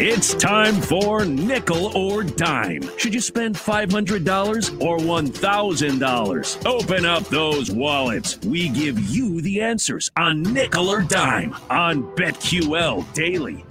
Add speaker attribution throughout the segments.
Speaker 1: It's time for Nickel or Dime. Should you spend $500 or $1,000? Open up those wallets. We give you the answers on Nickel or Dime on BetQL Daily.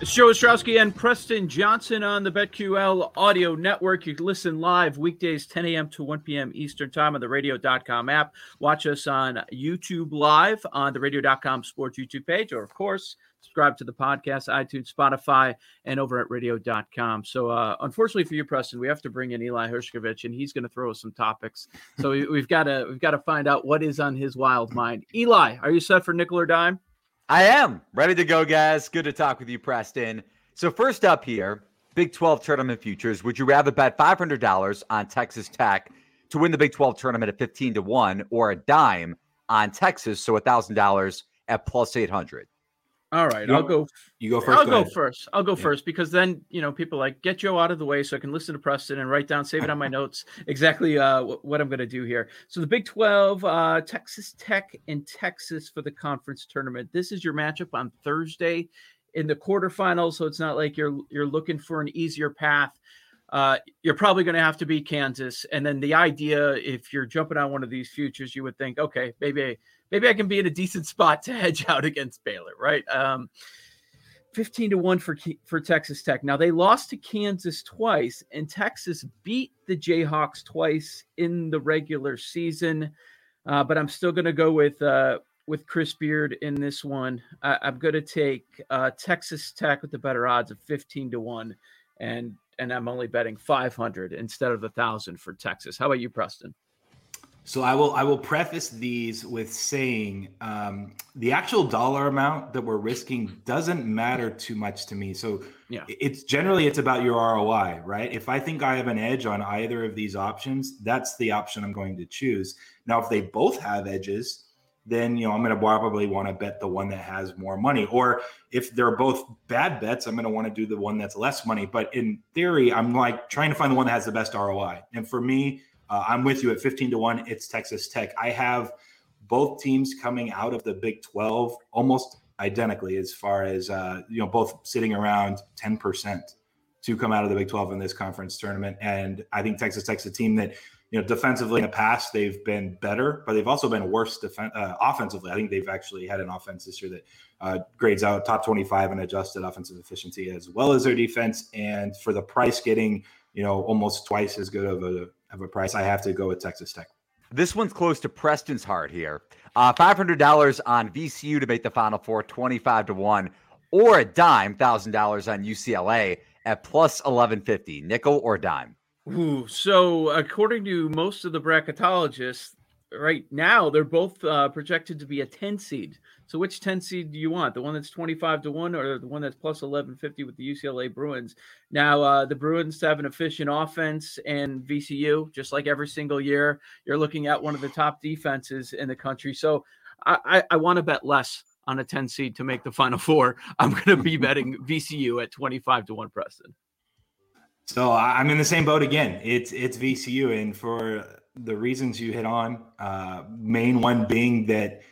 Speaker 2: It's Joe Ostrowski and Preston Johnson on the BetQL audio network. You can listen live weekdays 10 a.m. to 1 p.m. Eastern Time on the radio.com app. Watch us on YouTube live on the radio.com sports YouTube page, or of course, subscribe to the podcast, iTunes, Spotify, and over at radio.com. So, uh, unfortunately for you, Preston, we have to bring in Eli Hershkovich, and he's going to throw us some topics. So we, we've got to we've got to find out what is on his wild mind. Eli, are you set for nickel or dime?
Speaker 3: I am ready to go, guys. Good to talk with you, Preston. So, first up here, Big 12 tournament futures. Would you rather bet $500 on Texas Tech to win the Big 12 tournament at 15 to 1 or a dime on Texas, so $1,000 at plus 800?
Speaker 2: All right,
Speaker 4: You
Speaker 2: I'll
Speaker 4: go-
Speaker 2: go.
Speaker 4: You go 1st
Speaker 2: I'll go first. I'll go first because then you know people like get Joe out of the way so I can listen to Preston and write down, save it on my notes exactly uh, what I'm going to do here. So the Big 12, uh, Texas Tech and Texas for the conference tournament. This is your matchup on Thursday in the quarterfinals, so it's not like you're you're looking for an easier path. Uh, you're probably going to have to beat Kansas, and then the idea, if you're jumping on one of these futures, you would think, okay, maybe maybe I can be in a decent spot to hedge out against Baylor, right? Um, 15 to 1 for for Texas Tech. Now they lost to Kansas twice and Texas beat the Jayhawks twice in the regular season. Uh, but I'm still going to go with uh, with Chris Beard in this one. I, I'm going to take uh, Texas Tech with the better odds of 15 to 1 and and I'm only betting 500 instead of the 1000 for Texas. How about you Preston?
Speaker 4: So I will I will preface these with saying um, the actual dollar amount that we're risking doesn't matter too much to me. So
Speaker 2: Yeah.
Speaker 4: it's generally it's about your ROI, right? If I think I have an edge on either of these options, that's the option I'm going to choose. Now, if they both have edges, then you know I'm going to probably want to bet the one that has more money. Or if they're both bad bets, I'm going to want to do the one that's less money. But in theory, I'm like trying to find the one that has the best ROI. And for me, uh, I'm with you at 15 to 1. It's Texas Tech. I have both teams coming out of the Big 12 almost identically as far as, uh, you know, both sitting around 10% to come out of the Big 12 in this conference tournament. And I think Texas Tech's a team that, you know, defensively in the past, they've been better, but they've also been worse defen- uh, offensively. I think they've actually had an offense this year that uh, grades out top 25 in adjusted offensive efficiency as well as their defense. And for the price getting, you know, almost twice as good of a, of a price, I have to go with Texas Tech.
Speaker 3: This one's close to Preston's heart here. Uh, $500 on VCU to make the Final Four, 25 to 1, or a dime, $1,000 on UCLA at plus 1150. Nickel or dime?
Speaker 2: Ooh, so according to most of the bracketologists, right now they're both uh, projected to be a 10 seed. So which 10 seed do you want? The one that's 25 to 1 or the one that's plus 1150 with the UCLA Bruins? Now, uh, the Bruins have an efficient offense and VCU, just like every single year, you're looking at one of the top defenses in the country. So I, I, I want to bet less on a 10 seed to make the final four. I'm going to be betting VCU at 25 to 1 Preston.
Speaker 4: So I'm in the same boat again. It's it's VCU, and for the reasons you hit on, uh, main one being that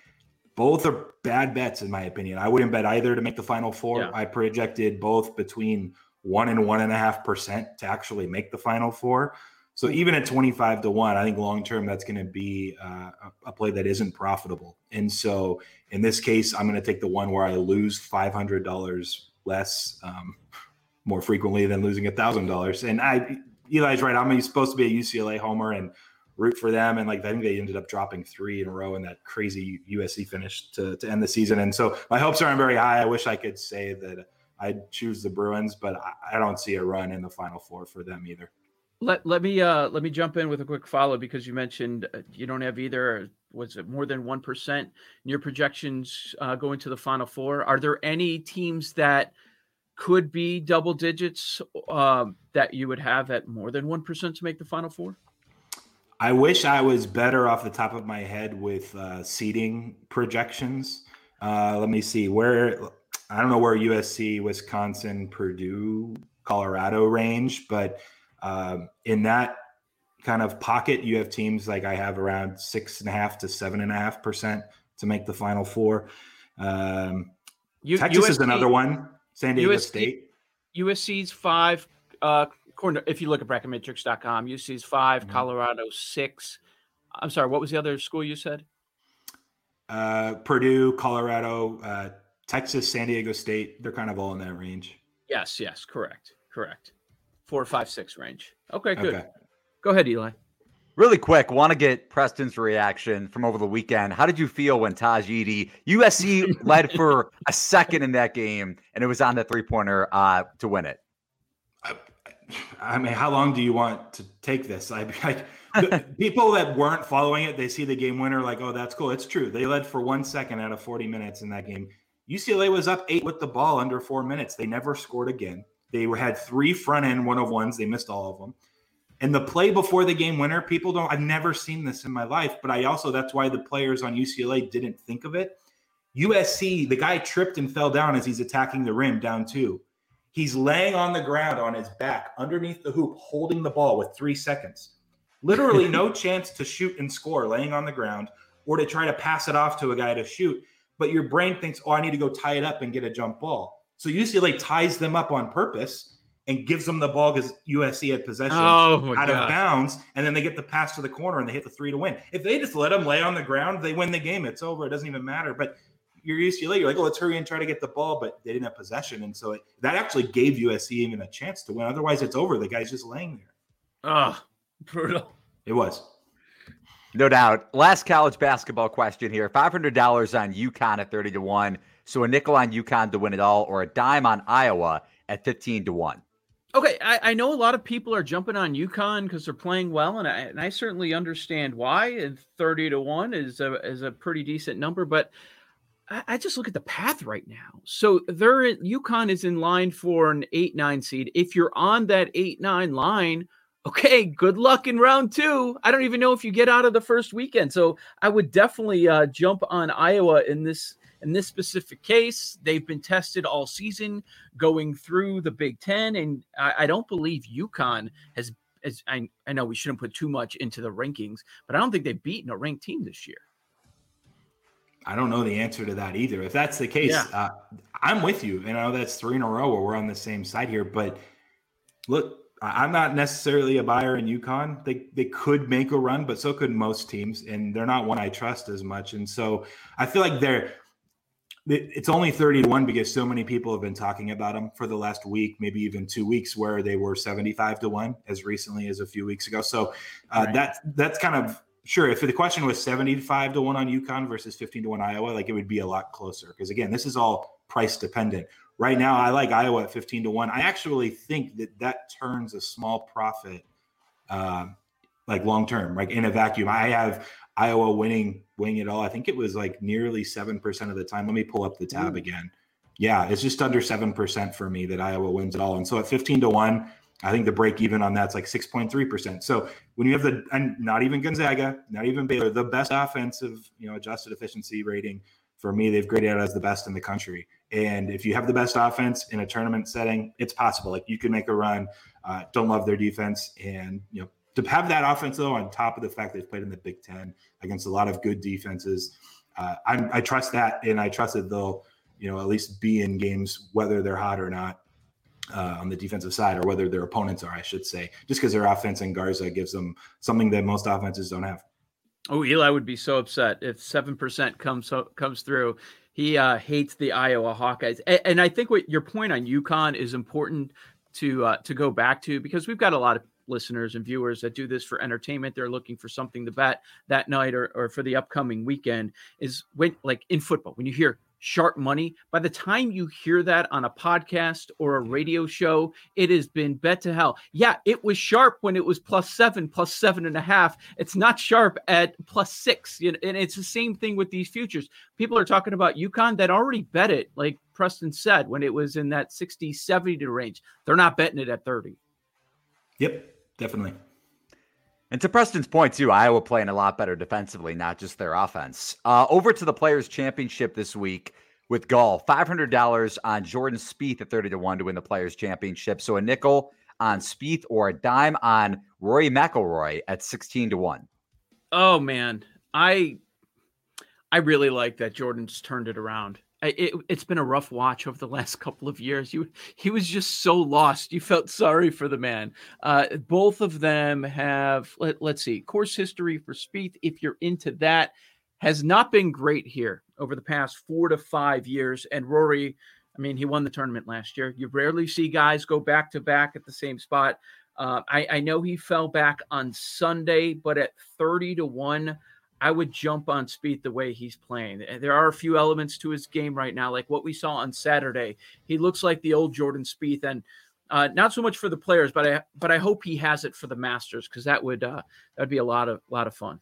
Speaker 4: both are bad bets in my opinion. I wouldn't bet either to make the final four.
Speaker 2: Yeah.
Speaker 4: I projected both between one and one and a half percent to actually make the final four. So even at 25 to one, I think long term that's going to be uh, a, a play that isn't profitable. And so in this case, I'm going to take the one where I lose $500 less. Um, more frequently than losing a thousand dollars. And I, Eli's right. I'm supposed to be a UCLA homer and root for them. And like I think they ended up dropping three in a row in that crazy USC finish to, to end the season. And so my hopes aren't very high. I wish I could say that I'd choose the Bruins, but I, I don't see a run in the Final Four for them either.
Speaker 2: Let let me uh let me jump in with a quick follow because you mentioned uh, you don't have either. Was it more than one percent in your projections uh, going to the Final Four? Are there any teams that could be double digits um, that you would have at more than one percent to make the Final Four?
Speaker 4: I wish I was better off the top of my head with uh, seating projections. Uh, let me see where I don't know where USC, Wisconsin, Purdue, Colorado range, but um, in that kind of pocket, you have teams like I have around six and a half to seven and a half percent to make the Final Four. Um,
Speaker 2: You,
Speaker 4: Texas is another one. San Diego
Speaker 2: USC
Speaker 4: State.
Speaker 2: USC's five. Uh, to, if you look at bracketmatrix.com, USC's 5
Speaker 4: Mhm.
Speaker 2: Colorado six. I'm sorry, what was the other school you said?
Speaker 4: Uh, Purdue, Colorado, uh, Texas, San Diego State. They're kind of all in that range.
Speaker 2: Yes, yes, correct, correct. Four, five, six range. Okay, good.
Speaker 4: Okay.
Speaker 2: Go ahead, Eli.
Speaker 3: Really quick, want to get Preston's reaction from over the weekend. How did you feel when Tahj Eaddy, USC led for a second in that game, and it was on the three pointer uh, to win it?
Speaker 4: I mean, how long do you want to take this? I like people that weren't following it, they see the game winner, like, oh, that's cool. It's true. They led for one second out of 40 minutes in that game. UCLA was up eight with the ball under four minutes. They never scored again. They were, had three front end one of ones. They missed all of them. And the play before the game winner, people don't, I've never seen this in my life, but I also, that's why the players on UCLA didn't think of it. USC, the guy tripped and fell down as he's attacking the rim down two. He's laying on the ground on his back underneath the hoop, holding the ball with three seconds. Literally no chance to shoot and score laying on the ground or to try to pass it off to a guy to shoot. But your brain thinks, oh, I need to go tie it up and get a jump ball. So UCLA ties them up on purpose and gives them the ball because USC had possession
Speaker 2: Oh my
Speaker 4: out of bounds, and then they get the pass to the corner and they hit the three to win. If they just let them lay on the ground, they win the game. It's over. It doesn't even matter. But you're UCLA. You're like, oh, let's hurry and try to get the ball, but they didn't have possession, and so it, that actually gave USC even a chance to win. Otherwise, it's over. The guy's just laying there.
Speaker 2: Oh, brutal.
Speaker 4: It was.
Speaker 3: No doubt. Last college basketball question here. $500 on UConn at 30 to 1. So a nickel on UConn to win it all, or a dime on Iowa at 15 to 1.
Speaker 2: Okay, I, I know a lot of people are jumping on UConn because they're playing well, and I, and I certainly understand why. And thirty to one is a is a pretty decent number, but I, I just look at the path right now. So they're UConn is in line for an eight nine seed. If you're on that eight nine line, okay, good luck in round two. I don't even know if you get out of the first weekend. So I would definitely uh, jump on Iowa in this in this specific case. They've been tested all season going through the Big Ten, and I, I don't believe UConn has. As I, I know we shouldn't put too much into the rankings, but I don't think they've beaten a ranked team this year.
Speaker 4: I don't know the answer to that either. If that's the case,
Speaker 2: Yeah.
Speaker 4: uh, I'm with you. And I know that's three in a row where we're on the same side here. But look, I'm not necessarily a buyer in UConn. They they could make a run, but so could most teams, and they're not one I trust as much. And so I feel like they're it's only 30 to 1 because so many people have been talking about them for the last week, maybe even two weeks, where they were 75 to 1 as recently as a few weeks ago. So uh,
Speaker 2: Right.
Speaker 4: that's that's kind of sure. If the question was 75 to 1 on UConn versus 15 to 1 Iowa, like it would be a lot closer. Because again, this is all price dependent. Right now, I like Iowa at 15 to 1. I actually think that that turns a small profit um, like long term, like in a vacuum. I have Iowa winning winning it all. I think it was like nearly seven percent of the time. Let me pull up the tab
Speaker 2: Ooh.
Speaker 4: again. Yeah, it's just under seven percent for me that Iowa wins it all. And so at fifteen to one, I think the break even on that's like six point three percent. So when you have the and not even Gonzaga, not even Baylor, the best offensive, you know, adjusted efficiency rating for me, they've graded out as the best in the country. And if you have the best offense in a tournament setting, it's possible. Like you can make a run. Uh, don't love their defense, and you know to have that offense though, on top of the fact they've played in the Big Ten against a lot of good defenses, uh, I trust that, and I trust that they'll, you know, at least be in games whether they're hot or not uh, on the defensive side, or whether their opponents are, I should say, just because their offense and Garza gives them something that most offenses don't have.
Speaker 2: Oh, Eli would be so upset if seven percent comes comes through. He uh, hates the Iowa Hawkeyes, and, and I think what your point on UConn is important to uh, to go back to because we've got a lot of listeners and viewers that do this for entertainment. They're looking for something to bet that night or, or for the upcoming weekend. Is when like in football when you hear sharp money, by the time you hear that on a podcast or a mm-hmm. radio show, it has been bet to hell. Yeah, it was sharp when it was plus seven, plus seven and a half. It's not sharp at plus six. You know, and it's the same thing with these futures. People are talking about UConn that already bet it, like Preston said, when it was in that 60, 70 to range. They're not betting it at 30.
Speaker 4: Yep, definitely.
Speaker 3: And to Preston's point, too, Iowa playing a lot better defensively, not just their offense. Uh, over to the Players' Championship this week with golf. $500 on Jordan Spieth at 30 to 1 to win the Players' Championship. So a nickel on Spieth or a dime on Rory McIlroy at 16 to 1.
Speaker 2: Oh man, I I really like that Jordan's turned it around. It, has been a rough watch over the last couple of years. You, he was just so lost. You felt sorry for the man. Uh, both of them have, let, us see, course history for Spieth. If you're into that, has not been great here over the past four to five years. And Rory, I mean, he won the tournament last year. You rarely see guys go back to back at the same spot. Uh, I, I know he fell back on Sunday, but at 30 to 1, I would jump on Spieth the way he's playing. There are a few elements to his game right now, like what we saw on Saturday. He looks like the old Jordan Spieth, and uh, not so much for the players, but I but I hope he has it for the Masters because that would uh, that'd be a lot of lot of fun.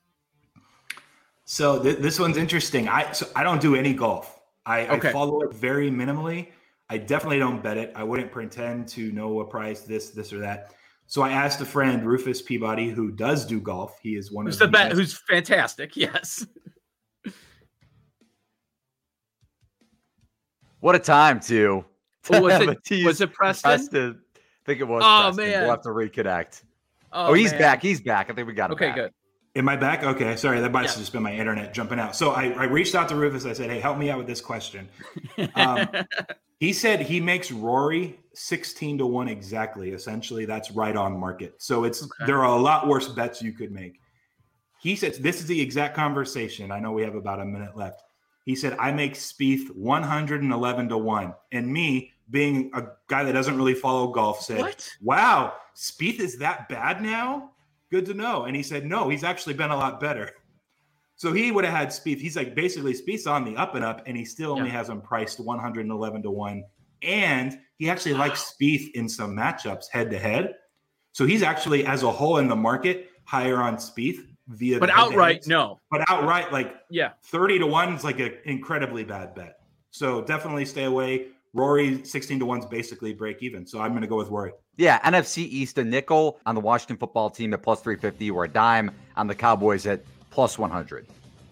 Speaker 4: So th- this one's interesting. I so I don't do any golf. I, okay. I follow it very minimally. I definitely don't bet it. I wouldn't pretend to know a price, this, this, or that. So I asked a friend, Rufus Peabody, who does do golf. He is one
Speaker 2: who's
Speaker 4: of
Speaker 2: the, best. Who's fantastic. Yes.
Speaker 3: What a time to.
Speaker 2: to was, it, was it Preston?
Speaker 3: Preston? I think it was. Oh Preston. man, we'll have to reconnect. Oh, oh he's man. back. He's back. I think we got him.
Speaker 2: Okay,
Speaker 3: back.
Speaker 2: good.
Speaker 4: Am I back? Okay, sorry, that might yeah. have just been my internet jumping out. So I, I, reached out to Rufus. I said, "Hey, help me out with this question." Um, he said he makes Rory sixteen to one exactly. Essentially, that's right on market. So it's okay. there are a lot worse bets you could make. He says this is the exact conversation. I know we have about a minute left. He said I make Spieth one hundred and eleven to one, and me being a guy that doesn't really follow golf said, what? "Wow, Spieth is that bad now." Good to know. And he said, no, he's actually been a lot better. So he would have had Spieth. He's like basically Spieth's on the up and up, and he still only yeah. has him priced 111 to one. And he actually likes Spieth in some matchups head to head. So he's actually, as a whole in the market, higher on Spieth via.
Speaker 2: But outright, no.
Speaker 4: But outright, like
Speaker 2: yeah,
Speaker 4: 30 to one is like an incredibly bad bet. So definitely stay away. Rory 16 to one's basically break even. So I'm going to go with Rory.
Speaker 3: Yeah, NFC East a nickel on the Washington football team at plus 350 or a dime on the Cowboys at plus 100.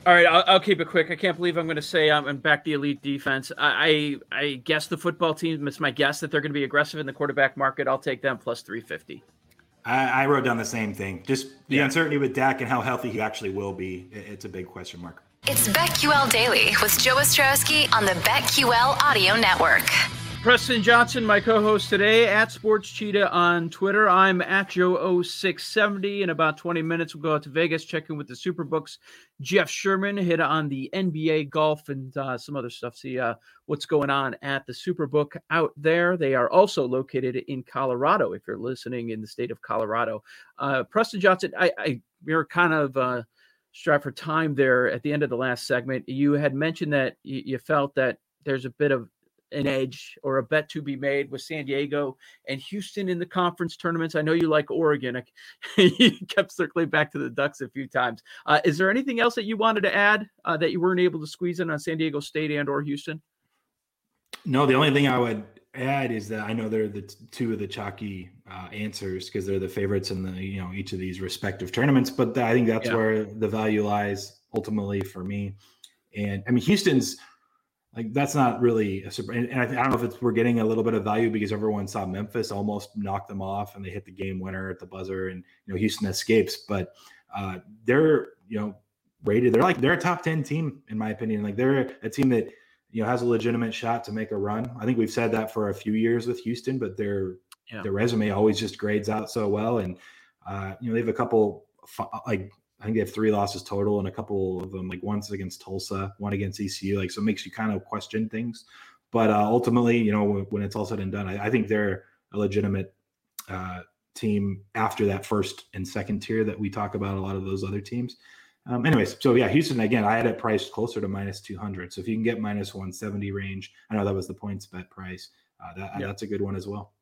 Speaker 2: All right, I'll, I'll keep it quick. I can't believe I'm going to say I'm back the elite defense. I, I, I guess the football team. It's my guess that they're going to be aggressive in the quarterback market. I'll take them plus 350.
Speaker 4: I, I wrote down the same thing. Just the yeah. uncertainty with Dak and how healthy he actually will be. It's a big question mark.
Speaker 5: It's BetQL Daily with Joe Ostrowski on the BetQL Audio Network.
Speaker 2: Preston Johnson, my co-host today at Sports Cheetah on Twitter. I'm at Joe0670. In about 20 minutes, we'll go out to Vegas, check in with the Superbooks. Jeff Sherman hit on the NBA golf and uh, some other stuff. See uh, what's going on at the Superbook out there. They are also located in Colorado. If you're listening in the state of Colorado, uh, Preston Johnson, I, I we're kind of uh, strapped for time there at the end of the last segment. You had mentioned that you felt that there's a bit of an edge or a bet to be made with San Diego and Houston in the conference tournaments. I know you like Oregon. you kept circling back to the Ducks a few times. Uh, is there anything else that you wanted to add uh, that you weren't able to squeeze in on San Diego State and or Houston?
Speaker 4: No, the only thing I would add is that I know they're the t- two of the chalky uh, answers because they're the favorites in the you know each of these respective tournaments. But I think that's yeah. where the value lies ultimately for me. And I mean, Houston's like that's not really a surprise. And I, I, don't know if it's we're getting a little bit of value because everyone saw Memphis almost knock them off and they hit the game winner at the buzzer, and you know Houston escapes. But uh, they're you know rated. They're like they're a top ten team in my opinion. Like they're a team that you know has a legitimate shot to make a run. I think we've said that for a few years with Houston, but their yeah. their resume always just grades out so well, and uh, you know they have a couple like I think they have three losses total, and a couple of them, like once against Tulsa, one against ECU. Like, so it makes you kind of question things. But uh, ultimately, you know, when it's all said and done, I, I think they're a legitimate uh, team after that first and second tier that we talk about a lot of those other teams. Um, anyways, so yeah, Houston again, I had it priced closer to minus 200. So if you can get minus 170 range, I know that was the PointsBet price. Uh, that, yeah. That's a good one as well.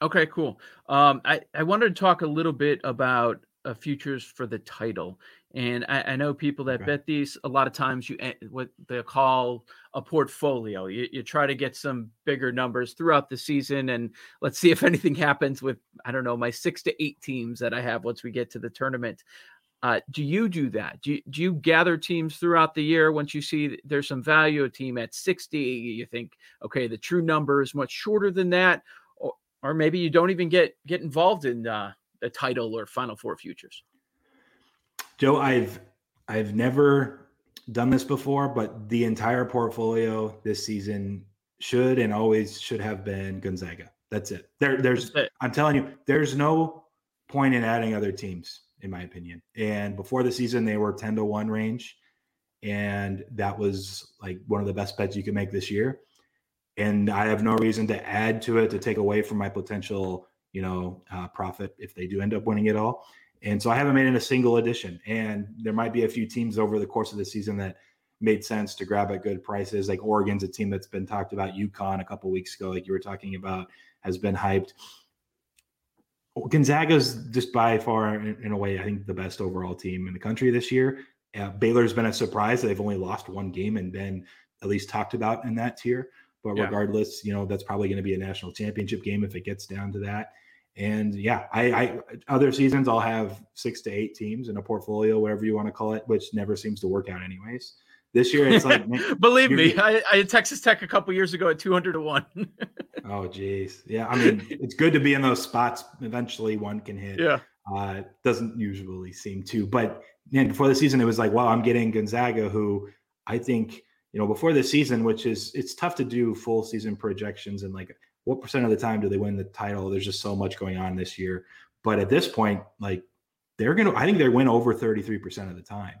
Speaker 2: Okay, cool. Um, I, I wanted to talk a little bit about uh, futures for the title. And I, I know people that bet these. A lot of times, you what they call a portfolio. You, you try to get some bigger numbers throughout the season, and let's see if anything happens with I don't know my six to eight teams that I have once we get to the tournament. Uh, do you do that? Do you, do you gather teams throughout the year once you see there's some value? A team at 60, you think, okay, the true number is much shorter than that, or, or maybe you don't even get get involved in uh, a title or Final Four futures?
Speaker 4: Joe, I've I've never done this before, but the entire portfolio this season should and always should have been Gonzaga. That's it. There, there's.
Speaker 2: It.
Speaker 4: I'm telling you, there's no point in adding other teams, in my opinion. And before the season, they were ten to one range, and that was like one of the best bets you could make this year. And I have no reason to add to it to take away from my potential, you know, uh, profit if they do end up winning it all. And so I haven't made it a single addition. And there might be a few teams over the course of the season that made sense to grab at good prices. Like Oregon's a team that's been talked about. UConn a couple weeks ago, like you were talking about, has been hyped. Gonzaga's just by far, in, in a way, I think the best overall team in the country this year. Uh, Baylor's been a surprise. They've only lost one game and been at least talked about in that tier. But
Speaker 2: Yeah.
Speaker 4: regardless, you know that's probably going to be a national championship game if it gets down to that. And yeah, I, I other seasons I'll have six to eight teams in a portfolio, whatever you want to call it, which never seems to work out anyways. This year it's like, man,
Speaker 2: Believe me, I, I had Texas Tech a couple years ago at 200 to 1.
Speaker 4: oh geez, yeah. I mean, it's good to be in those spots. Eventually, one can hit.
Speaker 2: yeah.
Speaker 4: Uh, doesn't usually seem to, but man, before the season, it was like, wow, I'm getting Gonzaga, who I think you know before the season, which is it's tough to do full season projections and like what percent of the time do they win the title? There's just so much going on this year, but at this point, like they're gonna, I think they win over 33 percent of the time,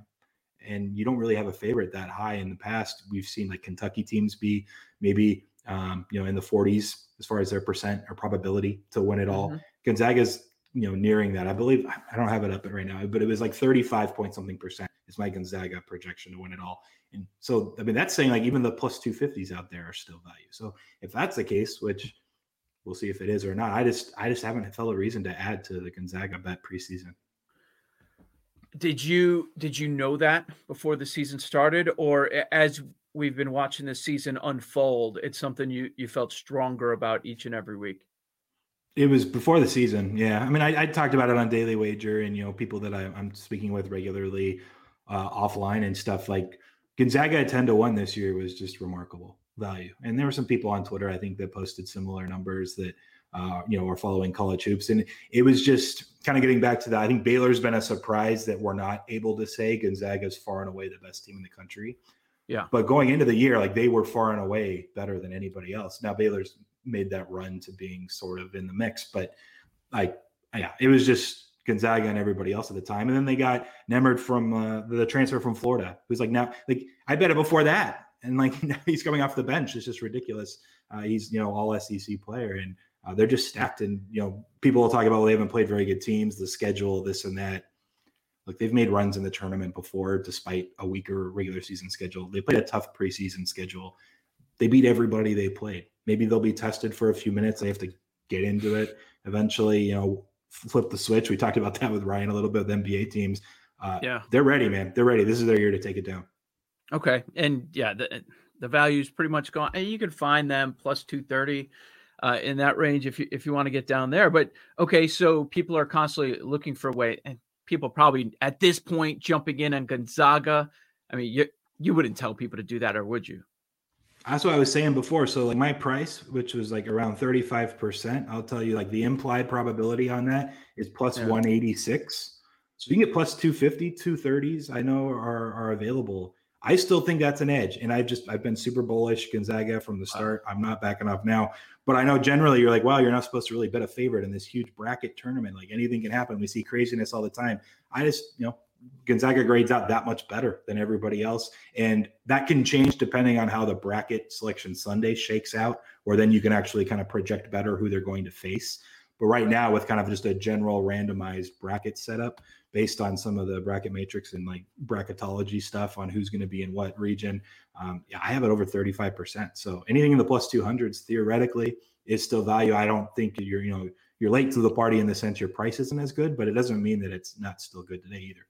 Speaker 4: and you don't really have a favorite that high. In the past, we've seen like Kentucky teams be maybe um, you know in the 40s as far as their percent or probability to win it all.
Speaker 2: Mhm.
Speaker 4: Gonzaga's you know nearing that. I believe I don't have it up right now, but it was like 35 point something percent is my Gonzaga projection to win it all. And so I mean that's saying like even the plus 250s out there are still value. So if that's the case, which we'll see if it is or not, I just I just haven't felt a reason to add to the Gonzaga bet preseason.
Speaker 2: Did you did you know that before the season started, or as we've been watching the season unfold, it's something you you felt stronger about each and every week?
Speaker 4: It was before the season. Yeah. I mean, I, I talked about it on Daily Wager and, you know, people that I, I'm speaking with regularly uh, offline and stuff like Gonzaga at 10 to 1 this year was just remarkable value. And there were some people on Twitter, I think, that posted similar numbers that, uh, you know, are following college hoops. And it was just kind of getting back to that. I think Baylor's been a surprise that we're not able to say Gonzaga is far and away the best team in the country.
Speaker 2: Yeah.
Speaker 4: But going into the year, like they were far and away better than anybody else. Now Baylor's made that run to being sort of in the mix, but like, yeah, it was just Gonzaga and everybody else at the time. And then they got Nembhard from uh, the transfer from Florida, who's like now, like I bet it before that, and like now he's coming off the bench. It's just ridiculous. Uh, he's you know all SEC player, and uh, they're just stacked. And you know people will talk about well, they haven't played very good teams, the schedule, this and that. Like they've made runs in the tournament before, despite a weaker regular season schedule. They played a tough preseason schedule. They beat everybody they played. Maybe they'll be tested for a few minutes. They have to get into it eventually. You know, flip the switch. We talked about that with Ryan a little bit with NBA teams. Uh,
Speaker 2: Yeah.
Speaker 4: they're ready, man. They're ready. This is their year to take it down.
Speaker 2: Okay, and yeah, the the value's pretty much gone. And you can find them plus two thirty uh, in that range if you if you want to get down there. But okay, so people are constantly looking for a way, and people probably at this point jumping in on Gonzaga. I mean, you you wouldn't tell people to do that, or would you?
Speaker 4: That's what I was saying before. So like my price, which was like around 35%, I'll tell you like the implied probability on that is plus
Speaker 2: Yeah.
Speaker 4: 186. So you can get plus 250, 230s, I know are are available. I still think that's an edge. And I've just I've been super bullish Gonzaga from the start. I'm not backing off now. But I know generally you're like, wow, you're not supposed to really bet a favorite in this huge bracket tournament. Like anything can happen. We see craziness all the time. I just, you know, Gonzaga grades out that much better than everybody else. And that can change depending on how the bracket selection Sunday shakes out, or then you can actually kind of project better who they're going to face. But right now, with kind of just a general randomized bracket setup based on some of the bracket matrix and like bracketology stuff on who's going to be in what region, um, yeah, I have it over 35%. So anything in the plus 200s theoretically is still value. I don't think you're, you know, you're late to the party in the sense your price isn't as good, but it doesn't mean that it's not still good today either.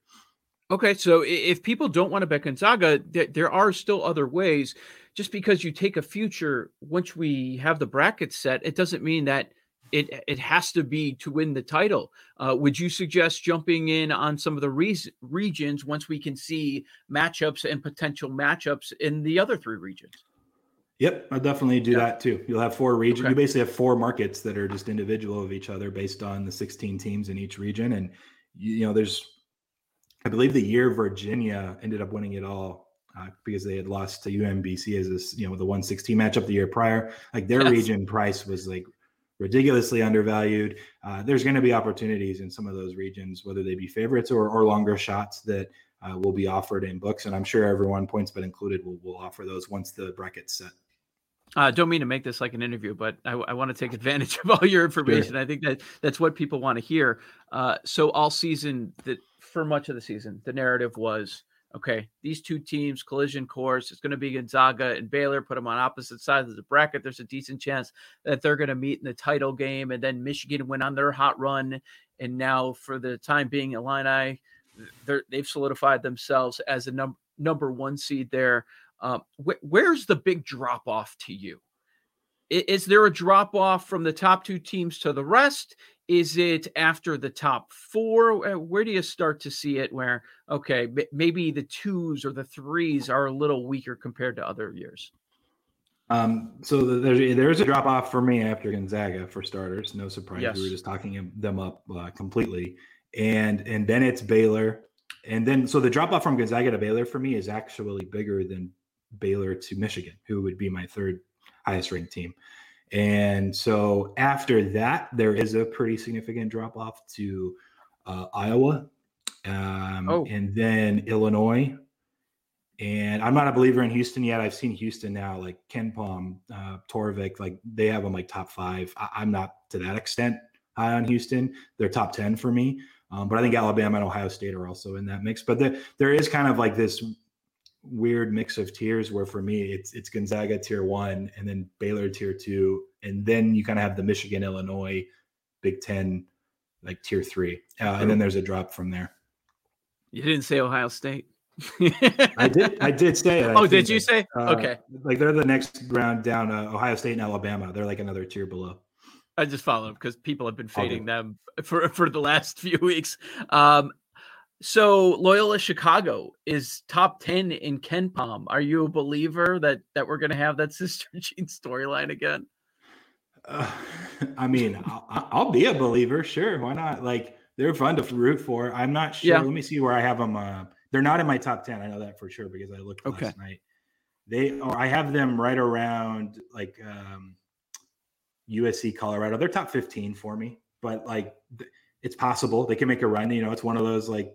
Speaker 2: Okay, so if people don't want to bet Gonzaga, there, are still other ways. Just because you take a future once we have the bracket set, it doesn't mean that it it has to be to win the title. Uh, would you suggest jumping in on some of the re- regions once we can see matchups and potential matchups in the other three regions?
Speaker 4: Yep, I'll definitely do
Speaker 2: Yeah.
Speaker 4: that too. You'll have four regions.
Speaker 2: Okay.
Speaker 4: You basically have four markets that are just individual of each other based on the 16 teams in each region. And you, you know, there's, I believe the year Virginia ended up winning it all. uh, because they had lost to UMBC as this, you know, the 116 matchup the year prior. Like their
Speaker 2: Yes.
Speaker 4: region price was like ridiculously undervalued. Uh, there's going to be opportunities in some of those regions, whether they be favorites or, or longer shots that uh, will be offered in books. And I'm sure everyone, PointsBet included, will, will offer those once the bracket's set.
Speaker 2: Uh, don't mean to make this like an interview, but I, I want to take advantage of all your information. I think that that's what people want to hear. Uh, so all season, that for much of the season, the narrative was okay. These two teams collision course. It's going to be Gonzaga and Baylor. Put them on opposite sides of the bracket. There's a decent chance that they're going to meet in the title game, and then Michigan went on their hot run, and now for the time being, Illini, they're, they've solidified themselves as a number number one seed there. Um, wh- where's the big drop off to you? I- Is there a drop off from the top two teams to the rest? Is it after the top four? Uh, Where do you start to see it where, okay, m- maybe the twos or the threes are a little weaker compared to other years?
Speaker 4: Um, so the- there's there's a drop off for me after Gonzaga for starters. No surprise, we were just talking them up uh, completely, and and then it's Baylor, and then so the drop off from Gonzaga to Baylor for me is actually bigger than Baylor to Michigan, who would be my third highest ranked team. And so after that, there is a pretty significant drop off to uh, Iowa, um,
Speaker 2: Oh.
Speaker 4: and then Illinois. And I'm not a believer in Houston yet. I've seen Houston now, like KenPom, uh, Torvik, like they have them like top five. I, I'm not to that extent high on Houston. They're top 10 for me. Um, but I think Alabama and Ohio State are also in that mix. But there, there is kind of like this weird mix of tiers where for me it's it's Gonzaga tier one and then Baylor tier two, and then you kind of have the Michigan, Illinois, Big Ten, like tier three, uh, and then there's a drop from there.
Speaker 2: You didn't say Ohio State.
Speaker 4: I did I did say it.
Speaker 2: Oh, did you
Speaker 4: that,
Speaker 2: say?
Speaker 4: uh,
Speaker 2: okay.
Speaker 4: Like they're the next round down. Uh, Ohio State and Alabama. They're like another tier below.
Speaker 2: I just followed because people have been fading them for for the last few weeks. Um, so Loyola Chicago is top ten in KenPom. Are you a believer that that we're going to have that Sister Jean storyline again?
Speaker 4: Uh, I mean, I'll, I'll be a believer. Sure, why not? Like they're fun to root for. I'm not sure.
Speaker 2: Yeah.
Speaker 4: Let me see where I have them. Uh, they're not in my top ten. I know that for sure because I looked
Speaker 2: Okay.
Speaker 4: last night. They, or I have them right around like um, USC, Colorado. They're top 15 for me, but like th- it's possible they can make a run. You know, it's one of those like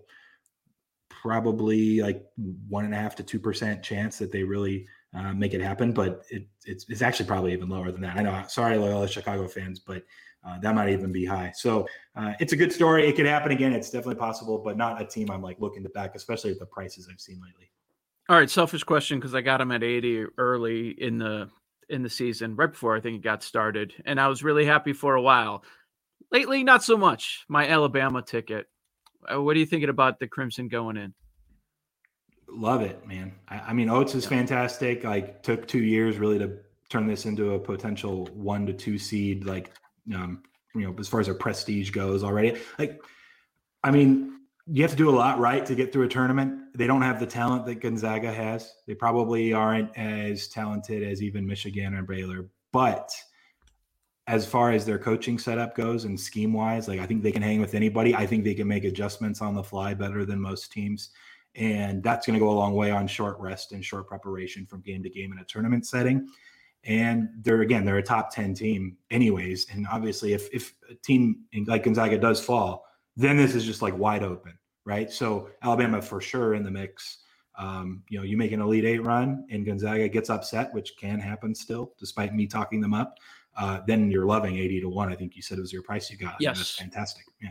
Speaker 4: probably like one and a half to two percent chance that they really uh, make it happen, but it, it's, it's actually probably even lower than that. I know. Sorry, Loyola Chicago fans, but uh, that might even be high. So uh, it's a good story. It could happen again. It's definitely possible, but not a team I'm like looking to back, especially at the prices I've seen lately.
Speaker 2: All right, selfish question because I got him at 80 early in the in the season, right before I think it got started, and I was really happy for a while. Lately, not so much. My Alabama ticket. Uh, what are you thinking about the Crimson going in?
Speaker 4: Love it, man. I, I mean, Oats is fantastic. Like, took two years really to turn this into a potential one to two seed. Like, um, you know, as far as their prestige goes already. Like, I mean, you have to do a lot right to get through a tournament. They don't have the talent that Gonzaga has. They probably aren't as talented as even Michigan or Baylor. But as far as their coaching setup goes and scheme wise, like I think they can hang with anybody. I think they can make adjustments on the fly better than most teams. And that's going to go a long way on short rest and short preparation from game to game in a tournament setting. And they're again, they're a top 10 team, anyways. And obviously, if if a team like Gonzaga does fall, then this is just like wide open, right? So Alabama for sure in the mix. Um, you know, you make an Elite Eight run and Gonzaga gets upset, which can happen still, despite me talking them up. Uh, then you're loving 80 to one. I think you said it was your price you got.
Speaker 2: Yes.
Speaker 4: that's fantastic. Yeah.